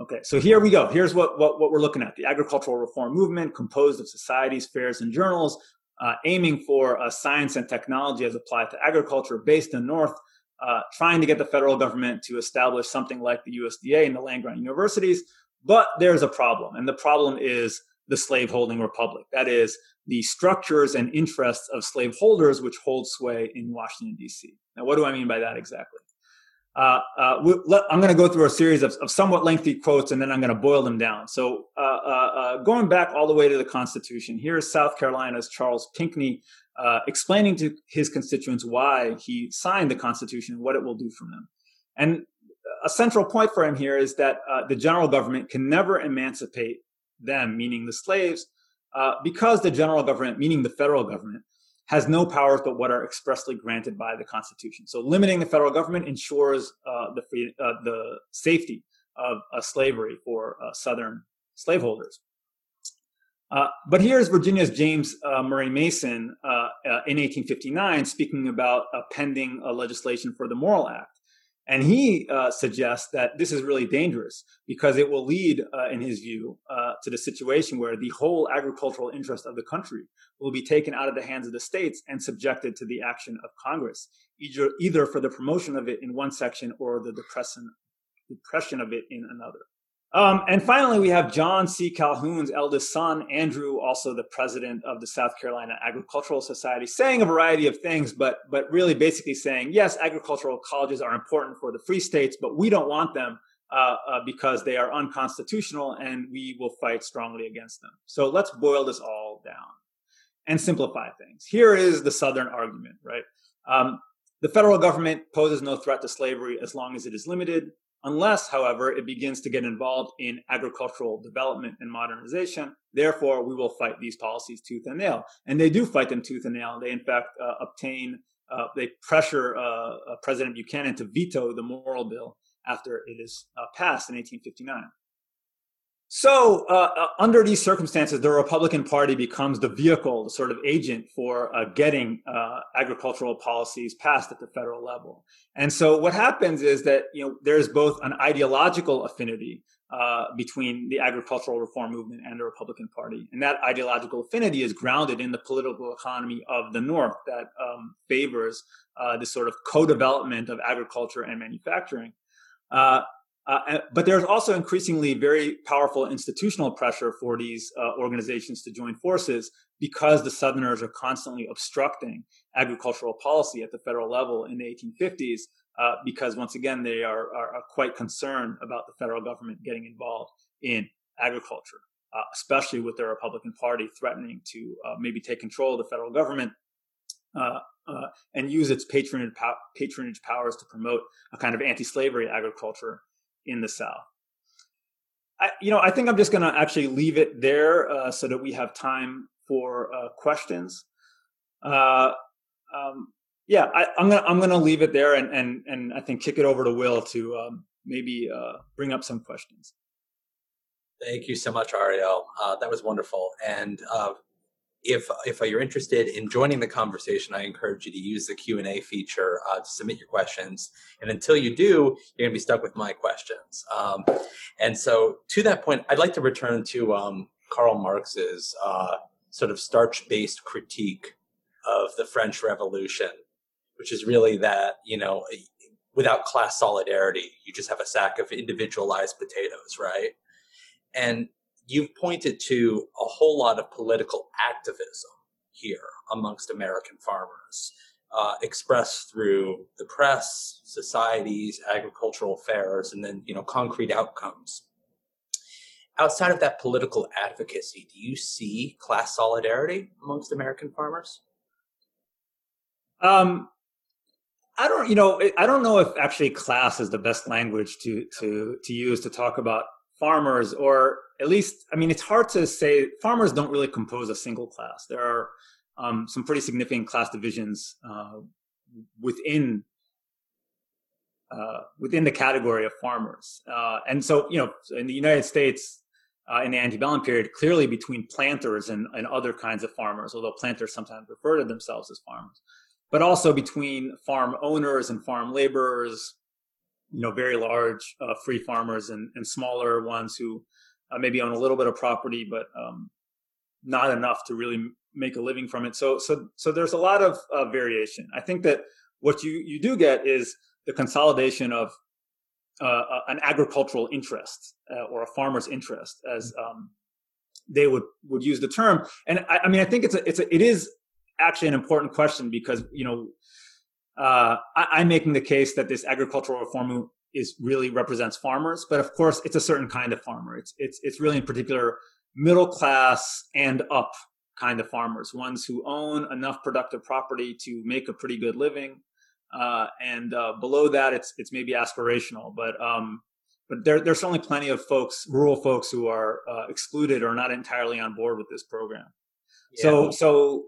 Okay, so here we go. Here's what, what, what we're looking at. The agricultural reform movement composed of societies, fairs, and journals uh, aiming for uh, science and technology as applied to agriculture based in North, uh, trying to get the federal government to establish something like the USDA and the land grant universities. But there's a problem, and the problem is the slaveholding republic. That is, the structures and interests of slaveholders which hold sway in Washington, D.C. Now, what do I mean by that exactly? Uh, uh, let, I'm going to go through a series of, of, somewhat lengthy quotes and then I'm going to boil them down. So, uh, uh, uh, going back all the way to the Constitution, here's South Carolina's Charles Pinckney uh, explaining to his constituents why he signed the Constitution and what it will do for them. And a central point for him here is that the general government can never emancipate them, meaning the slaves, because the general government, meaning the federal government, has no powers but what are expressly granted by the Constitution. So limiting the federal government ensures uh, the free, uh, the safety of uh, slavery for uh, Southern slaveholders. Uh, but here's Virginia's James uh, Murray Mason in 1859 speaking about pending legislation for the Morrill Act. And he uh, suggests that this is really dangerous because it will lead, uh, in his view, uh, to the situation where the whole agricultural interest of the country will be taken out of the hands of the states and subjected to the action of Congress, either, either for the promotion of it in one section or the depression, depression of it in another. Um, and finally, we have John C. Calhoun's eldest son, Andrew, also the president of the South Carolina Agricultural Society, saying a variety of things, but but really basically saying, yes, agricultural colleges are important for the free states, but we don't want them uh, uh, because they are unconstitutional, and we will fight strongly against them. So let's boil this all down and simplify things. Here is the Southern argument, right? Um, the federal government poses no threat to slavery as long as it is limited unless, however, it begins to get involved in agricultural development and modernization. Therefore, we will fight these policies tooth and nail. And they do fight them tooth and nail. They, in fact, uh, obtain, uh, they pressure uh, uh President Buchanan to veto the Morrill Bill after it is uh, passed in 1859. So, uh, uh, under these circumstances, the Republican Party becomes the vehicle, the sort of agent for uh, getting uh, agricultural policies passed at the federal level. And so, what happens is that you know there's both an ideological affinity uh, between the agricultural reform movement and the Republican Party, and that ideological affinity is grounded in the political economy of the North that um, favors uh, this sort of co-development of agriculture and manufacturing. Uh, but there's also increasingly very powerful institutional pressure for these uh, organizations to join forces because the Southerners are constantly obstructing agricultural policy at the federal level in the 1850s. Uh, because once again, they are, are, quite concerned about the federal government getting involved in agriculture, uh, especially with the Republican Party threatening to uh, maybe take control of the federal government and use its patronage, patronage powers to promote a kind of anti-slavery agriculture in the South. I, you know, I think I'm just going to actually leave it there uh, so that we have time for uh, questions. Uh, um, yeah, I, am gonna I'm gonna leave it there and and and I think kick it over to Will to um, maybe uh, bring up some questions. Thank you so much, Ariel. Uh, that was wonderful. And uh, if if you're interested in joining the conversation, I encourage you to use the Q and A feature uh, to submit your questions. And until you do, you're going to be stuck with my questions. Um, and so, to that point, I'd like to return to um, Karl Marx's uh, sort of starch-based critique of the French Revolution, which is really that you know without class solidarity, you just have a sack of individualized potatoes, right? And you've pointed to a whole lot of political activism here amongst American farmers, uh, expressed through the press, societies, agricultural affairs, and then you know concrete outcomes. Outside of that political advocacy, do you see class solidarity amongst American farmers? Um, I don't, you know, I don't know if actually class is the best language to to to use to talk about farmers, or at least, I mean, it's hard to say. Farmers don't really compose a single class. There are um, some pretty significant class divisions uh, within uh, within the category of farmers, uh, and so you know, in the United States. Uh, in the antebellum period, clearly between planters and, and other kinds of farmers, although planters sometimes refer to themselves as farmers but also between farm owners and farm laborers, you know, very large uh, free farmers and, and smaller ones who uh, maybe own a little bit of property, but um, not enough to really make a living from it. So, so, so there's a lot of uh, variation. I think that what you you do get is the consolidation of uh, uh, an agricultural interest uh, or a farmer's interest, as um, they would would use the term. And I, I mean, I think it's a, it's a, it is actually an important question because you know uh, I, am making the case that this agricultural reform is really represents farmers, but of course it's a certain kind of farmer. It's it's it's really in particular middle class and up kind of farmers, ones who own enough productive property to make a pretty good living, uh, and uh, below that it's it's maybe aspirational, but um, but there, there's certainly plenty of folks, rural folks, who are uh, excluded or not entirely on board with this program. Yeah. So so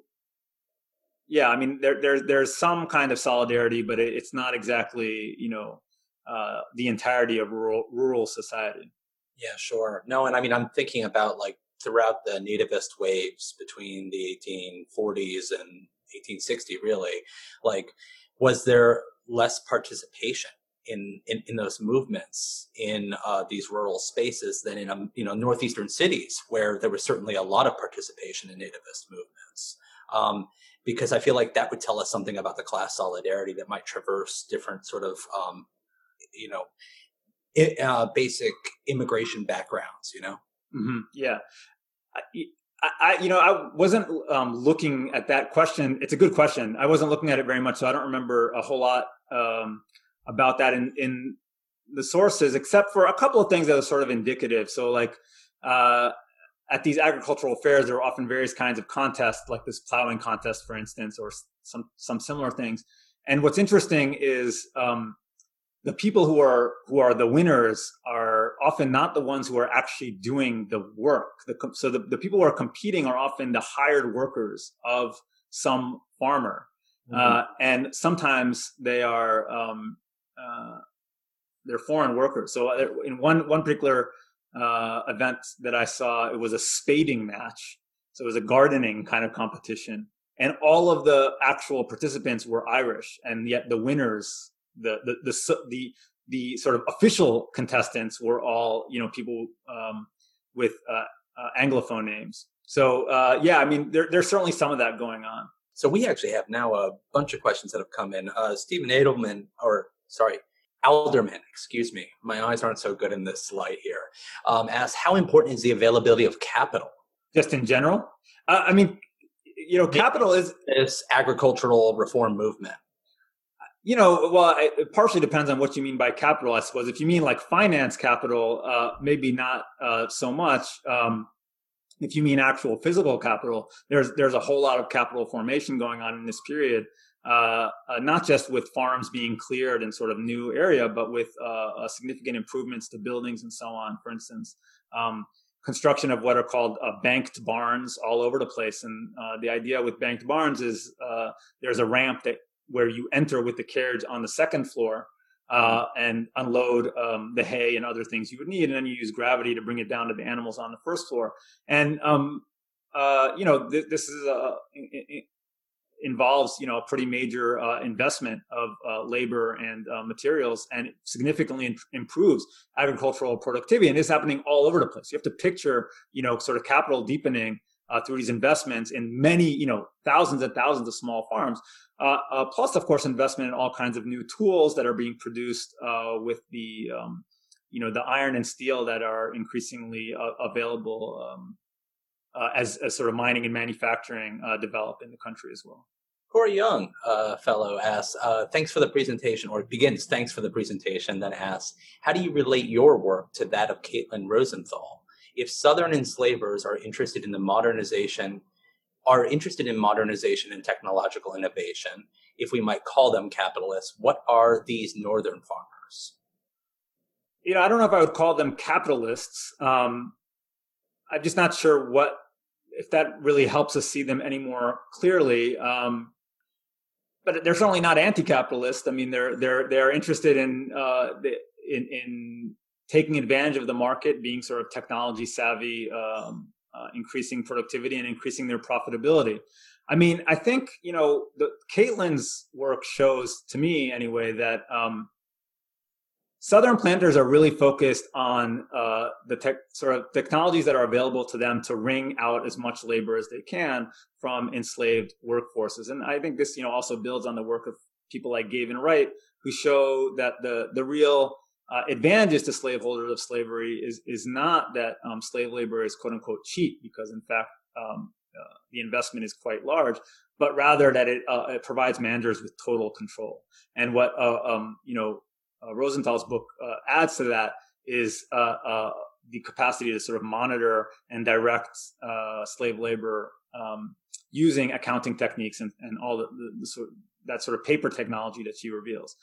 yeah, I mean, there, there, there's some kind of solidarity, but it, it's not exactly, you know, uh, the entirety of rural, rural society. Yeah, sure. No, and I mean, I'm thinking about like throughout the nativist waves between the 1840s and 1860, really, like, was there less participation in, in, in those movements in uh, these rural spaces than in um, you know northeastern cities where there was certainly a lot of participation in nativist movements um, because I feel like that would tell us something about the class solidarity that might traverse different sort of, um, you know, uh, basic immigration backgrounds. You know. Mm-hmm. Yeah. I, I, you know, I wasn't um, looking at that question. It's a good question. I wasn't looking at it very much, so I don't remember a whole lot um, about that in, in the sources, except for a couple of things that are sort of indicative. So, like, uh, at these agricultural fairs, there are often various kinds of contests, like this plowing contest, for instance, or some some similar things. And what's interesting is um, the people who are who are the winners are often not the ones who are actually doing the work. The, so the, the people who are competing are often the hired workers of some farmer, mm-hmm. uh, and sometimes they are um, uh, they're foreign workers. So uh, in one one particular uh, event that I saw. It was a spading match. So it was a gardening kind of competition. And all of the actual participants were Irish. And yet the winners, the, the, the, the, the sort of official contestants were all, you know, people um, with uh, uh, Anglophone names. So uh, yeah, I mean, there, there's certainly some of that going on. So we actually have now a bunch of questions that have come in. Uh, Stephen Edelman, or sorry, Alderman, excuse me, my eyes aren't so good in this light here, um, asks how important is the availability of capital? Just in general? Uh, I mean, you know, capital is this agricultural reform movement. You know, well, it partially depends on what you mean by capital, I suppose. If you mean like finance capital, uh, maybe not uh, so much. Um, if you mean actual physical capital, there's there's a whole lot of capital formation going on in this period uh, uh, not just with farms being cleared in sort of new area, but with uh, uh significant improvements to buildings and so on. For instance, um, construction of what are called uh, banked barns all over the place. And uh, the idea with banked barns is there's a ramp that where you enter with the carriage on the second floor. and unload um, the hay and other things you would need, and then you use gravity to bring it down to the animals on the first floor. And um, you know, th- this is a, involves you know a pretty major uh, investment of uh, labor and uh, materials and significantly in- improves agricultural productivity and it's happening all over the place you have to picture you know sort of capital deepening uh, through these investments in many, you know, thousands and thousands of small farms. Uh, uh, plus, of course, investment in all kinds of new tools that are being produced with the, um, you know, the iron and steel that are increasingly available um, uh, as, as sort of mining and manufacturing develop in the country as well. Corey Young, uh, fellow, asks, uh, thanks for the presentation, or begins, thanks for the presentation, then asks, how do you relate your work to that of Caitlin Rosenthal? If Southern enslavers are interested in the modernization, are interested in modernization and technological innovation, if we might call them capitalists, what are these Northern farmers? You know, I don't know if I would call them capitalists. Um, I'm just not sure what if that really helps us see them any more clearly. Um, but they're certainly not anti-capitalist. I mean, they're they're they're interested in uh, in in taking advantage of the market, being sort of technology savvy, um, uh, increasing productivity and increasing their profitability. I mean, I think you know, the Caitlin's work shows to me anyway that um, Southern planters are really focused on uh, the tech, sort of technologies that are available to them to wring out as much labor as they can from enslaved workforces. And I think this, you know, also builds on the work of people like Gavin Wright, who show that the the real uh, advantages to slaveholders of slavery is is not that um, slave labor is quote unquote cheap, because in fact um, uh, the investment is quite large, but rather that it, uh, it provides managers with total control. And what uh, um, you know Rosenthal's book uh, adds to that is uh, uh, the capacity to sort of monitor and direct uh, slave labor um, using accounting techniques and, and all the, the, the sort of, that sort of paper technology that she reveals.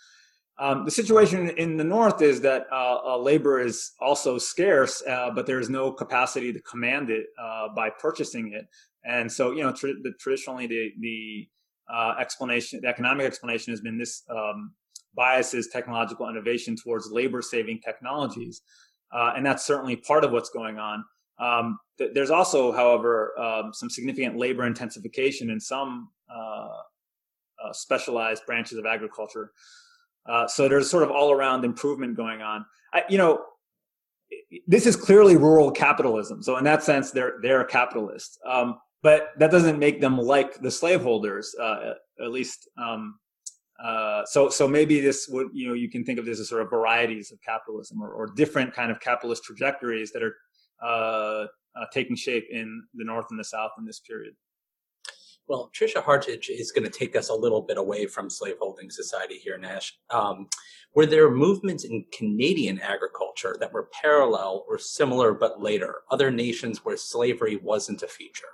Um, the situation in the north is that uh, labor is also scarce, but there is no capacity to command it by purchasing it, and so you know the, traditionally the the explanation, the economic explanation has been this um, biases technological innovation towards labor saving technologies. Uh, and that's certainly part of what's going on. Um, th- there's also, however, um, some significant labor intensification in some uh, uh, specialized branches of agriculture. Uh, so there's sort of all around improvement going on. I, you know, this is clearly rural capitalism. So in that sense, they're they're capitalists. Um, but that doesn't make them like the slaveholders, uh, at least um, uh, so, so maybe this would, you know, you can think of this as sort of varieties of capitalism or, or different kind of capitalist trajectories that are uh, uh, taking shape in the North and the South in this period. Well, Tricia Hartage is going to take us a little bit away from slaveholding society here, Nash. Um, were there movements in Canadian agriculture that were parallel or similar but later, other nations where slavery wasn't a feature?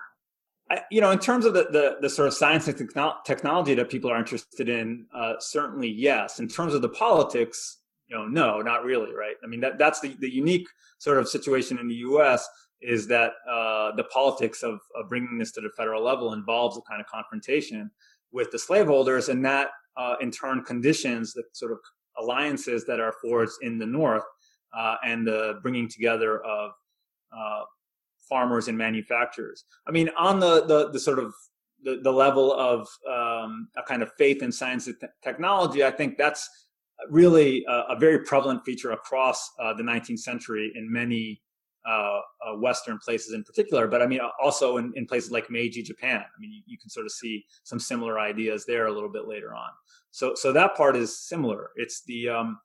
I, you know, in terms of the, the, the sort of science and techno- technology that people are interested in, uh, certainly yes. In terms of the politics, you know, no, not really, right? I mean, that that's the, the unique sort of situation in the U.S. is that uh, the politics of, of bringing this to the federal level involves a kind of confrontation with the slaveholders, and that uh, in turn conditions the sort of alliances that are forged in the North uh, and the bringing together of uh, farmers and manufacturers. I mean, on the the, the sort of the, the level of um, a kind of faith in science and technology, I think that's really a, a very prevalent feature across uh, the 19th century in many uh, uh, Western places in particular, but I mean also in, in places like Meiji, Japan. I mean, you, you, can sort of see some similar ideas there a little bit later on. So, so that part is similar. It's the um,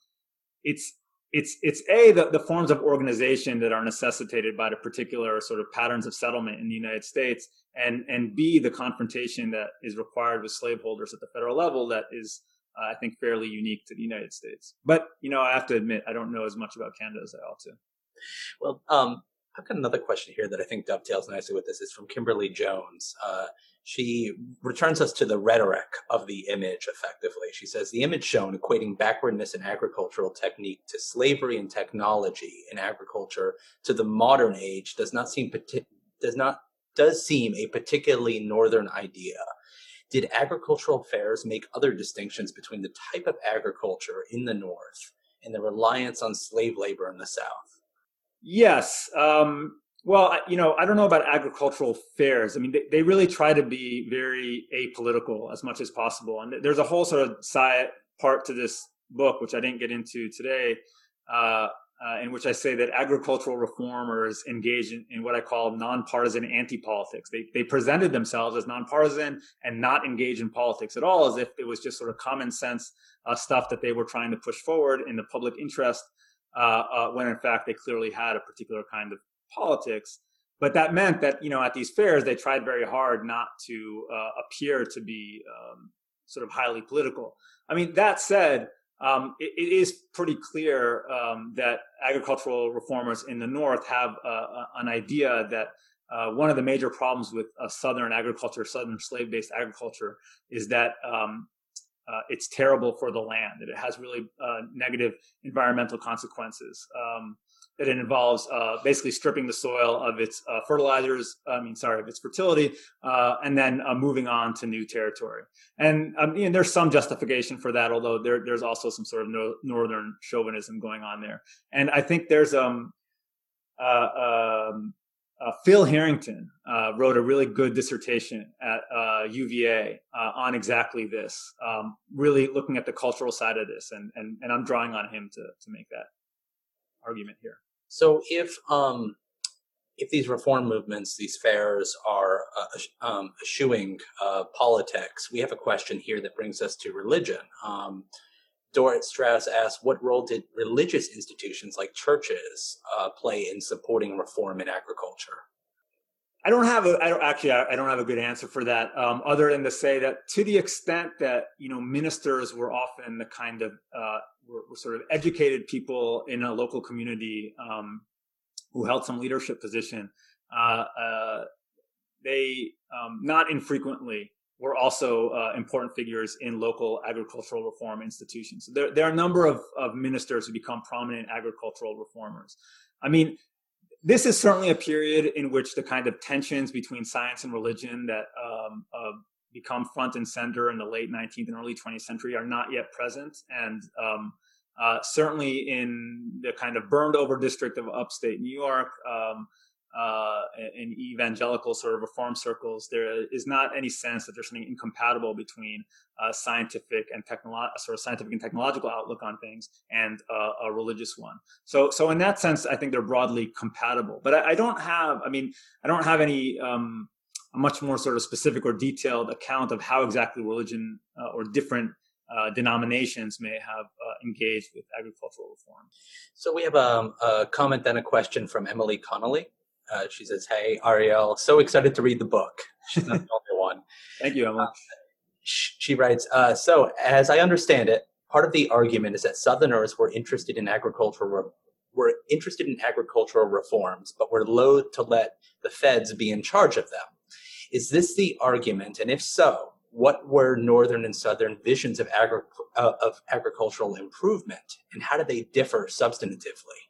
it's it's it's a the, the forms of organization that are necessitated by the particular sort of patterns of settlement in the United States, and and b the confrontation that is required with slaveholders at the federal level that is uh, I think fairly unique to the United States. But you know I have to admit I don't know as much about Canada as I ought to. Well, um, I've got another question here that I think dovetails nicely with this. It's from Kimberly Jones. Uh, she returns us to the rhetoric of the image effectively. She says the image shown equating backwardness in agricultural technique to slavery and technology in agriculture to the modern age does not seem does not does seem a particularly northern idea. Did agricultural fairs make other distinctions between the type of agriculture in the north and the reliance on slave labor in the south? Yes. Um, well, you know, I don't know about agricultural fairs. I mean, they, they really try to be very apolitical as much as possible. And there's a whole sort of side part to this book, which I didn't get into today, uh, uh, in which I say that agricultural reformers engage in, in what I call nonpartisan anti-politics. They, they presented themselves as nonpartisan and not engage in politics at all, as if it was just sort of common sense uh, stuff that they were trying to push forward in the public interest, uh, uh when in fact they clearly had a particular kind of politics. But that meant that you know at these fairs they tried very hard not to uh, appear to be um, sort of highly political. I mean, that said, um, it, it is pretty clear um, that agricultural reformers in the North have uh, an idea that uh, one of the major problems with uh, Southern agriculture, Southern slave-based agriculture, is that um, uh, it's terrible for the land. That it has really uh, negative environmental consequences. Um, that it involves uh, basically stripping the soil of its uh, fertilizers, I mean, sorry, of its fertility, uh, and then uh, moving on to new territory. And um, there's some justification for that, although there, there's also some sort of no, northern chauvinism going on there. And I think there's um, uh, um uh, Phil Harrington wrote a really good dissertation at UVA on exactly this, um, really looking at the cultural side of this, and and and I'm drawing on him to to make that argument here. So if um, if these reform movements, these fairs are uh, um, eschewing uh, politics, we have a question here that brings us to religion. Um, Dorit Strauss asks, what role did religious institutions like churches uh, play in supporting reform in agriculture? I don't have a, I don't actually, I don't have a good answer for that, um, other than to say that to the extent that you know ministers were often the kind of uh, were, were, sort of educated people in a local community um, who held some leadership position. Uh, uh, they um, not infrequently were also uh, important figures in local agricultural reform institutions. So there, there are a number of, of ministers who become prominent agricultural reformers. I mean, this is certainly a period in which the kind of tensions between science and religion that um, uh, become front and center in the late 19th and early 20th century are not yet present. And um, uh, certainly in the kind of burned over district of upstate New York, um, uh, in evangelical sort of reform circles, there is not any sense that there's something incompatible between a scientific and technolo- sort of scientific and technological outlook on things and uh, a religious one. So, so in that sense, I think they're broadly compatible. But I, I don't have, I mean, I don't have any um, a much more sort of specific or detailed account of how exactly religion uh, or different uh, denominations may have uh, engaged with agricultural reform. So we have um, a comment and a question from Emily Connolly. Uh, she says, "Hey Ariel, so excited to read the book." She's not the only one. Thank you, Emily. Uh, she writes, uh, "So as I understand it, part of the argument is that Southerners were interested in agricultural re- were interested in agricultural reforms, but were loath to let the feds be in charge of them. Is this the argument? And if so, what were northern and southern visions of, agri- uh, of agricultural improvement and how do they differ substantively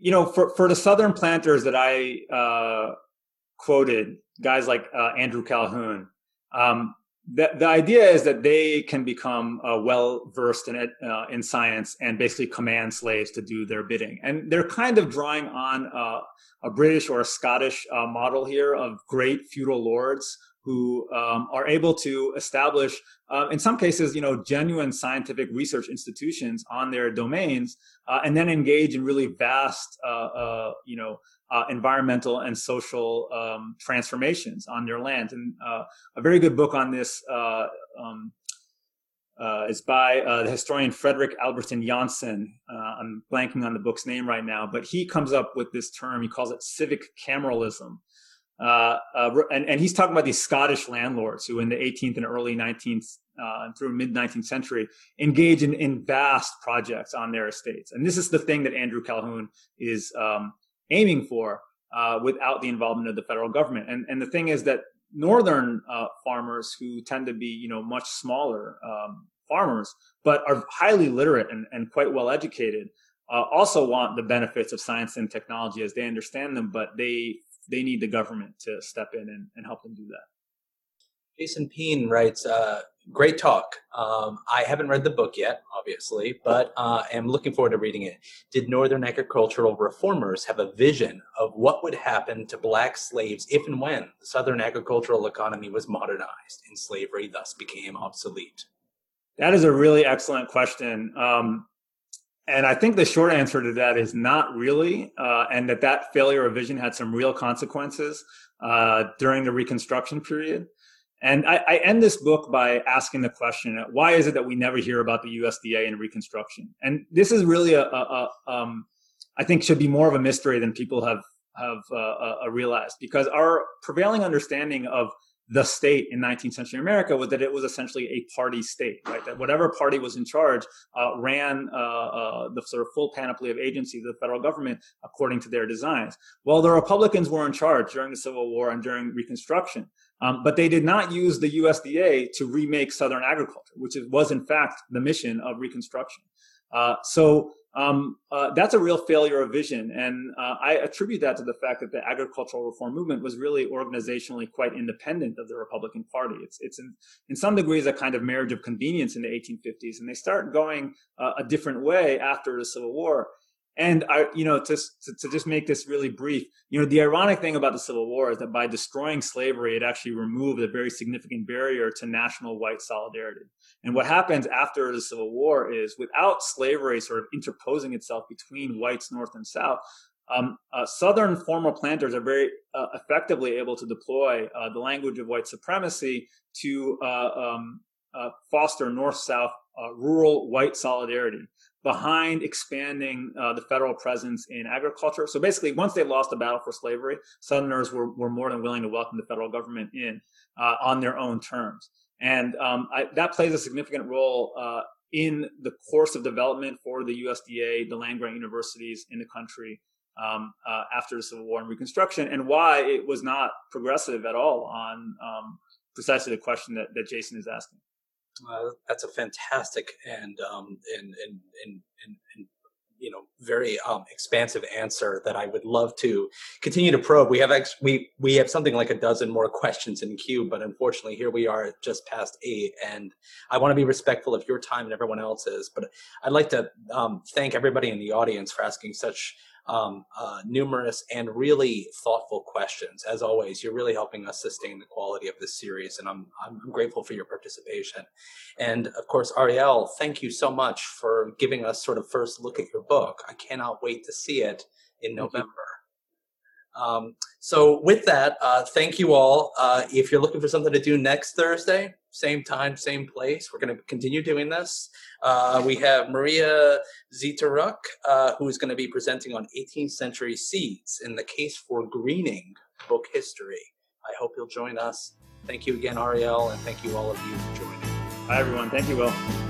you know for, for the southern planters that i uh, quoted guys like uh, andrew calhoun um, the, the idea is that they can become uh, well versed in it uh, in science and basically command slaves to do their bidding. And they're kind of drawing on uh, a british or a scottish uh, model here of great feudal lords who um, are able to establish, um, in some cases, you know, genuine scientific research institutions on their domains, uh, and then engage in really vast, uh, uh, you know, uh, environmental and social um, transformations on their land. And uh, a very good book on this uh, um, is by the historian Fredrik Albritton Jonsson. I'm blanking on the book's name right now, but he comes up with this term. He calls it civic cameralism uh, uh, and, and he's talking about these Scottish landlords who, in the 18th and early 19th uh, through mid 19th century, engage in, in vast projects on their estates. And this is the thing that Andrew Calhoun is um, aiming for uh, without the involvement of the federal government. And, and the thing is that northern uh, farmers who tend to be, you know, much smaller um, farmers, but are highly literate and, and quite well educated, also want the benefits of science and technology as they understand them, but they they need the government to step in and, and help them do that. Jason Peen writes, uh, great talk. Um, I haven't read the book yet, obviously, but uh, am looking forward to reading it. Did Northern agricultural reformers have a vision of what would happen to black slaves if and when the Southern agricultural economy was modernized and slavery thus became obsolete? That is a really excellent question. Um, and I think the short answer to that is not really, uh, and that that failure of vision had some real consequences uh, during the Reconstruction period. And I, I, end this book by asking the question: Why is it that we never hear about the USDA in Reconstruction? And this is really a, a, a um, I think should be more of a mystery than people have have uh, uh, realized, because our prevailing understanding of the state in 19th century America was that it was essentially a party state, right? That whatever party was in charge uh, ran uh, uh, the sort of full panoply of agencies of the federal government according to their designs. Well, the Republicans were in charge during the Civil War and during Reconstruction. Um, but they did not use the USDA to remake Southern agriculture, which was in fact the mission of Reconstruction. Uh, so um, uh, that's a real failure of vision, and uh, I attribute that to the fact that the agricultural reform movement was really organizationally quite independent of the Republican Party. It's it's in, in some degrees a kind of marriage of convenience in the 1850s, and they start going uh, a different way after the Civil War. And I, you know, to, to, to just make this really brief, you know, the ironic thing about the Civil War is that by destroying slavery, it actually removed a very significant barrier to national white solidarity. And what happens after the Civil War is, without slavery sort of interposing itself between whites north and south, um, uh, Southern former planters are very uh, effectively able to deploy uh, the language of white supremacy to uh, um, uh, foster North-South uh, rural white solidarity behind expanding uh, the federal presence in agriculture. So basically, once they lost the battle for slavery, Southerners were, were more than willing to welcome the federal government in uh, on their own terms. And um, I, that plays a significant role uh, in the course of development for the USDA, the land grant universities in the country um, uh, after the Civil War and Reconstruction, and why it was not progressive at all on um, precisely the question that, that Jason is asking. That's a fantastic and um, and, and, and, and, and you know very um, expansive answer that I would love to continue to probe. We have ex- we we have something like a dozen more questions in queue, but unfortunately here we are just past eight, and I want to be respectful of your time and everyone else's. But I'd like to um, thank everybody in the audience for asking such um, uh, numerous and really thoughtful questions. As always, you're really helping us sustain the quality of this series, and I'm, I'm grateful for your participation. And of course, Ariel, thank you so much for giving us sort of first look at your book. I cannot wait to see it in November. Um, so with that, uh, thank you all. Uh, if you're looking for something to do next Thursday, same time, same place, we're going to continue doing this. Uh, we have Maria Zytaruk, uh, who is going to be presenting on 18th century seeds in the case for greening book history. I hope you'll join us. Thank you again, Ariel, and thank you all of you for joining. Hi, everyone. Thank you, Will.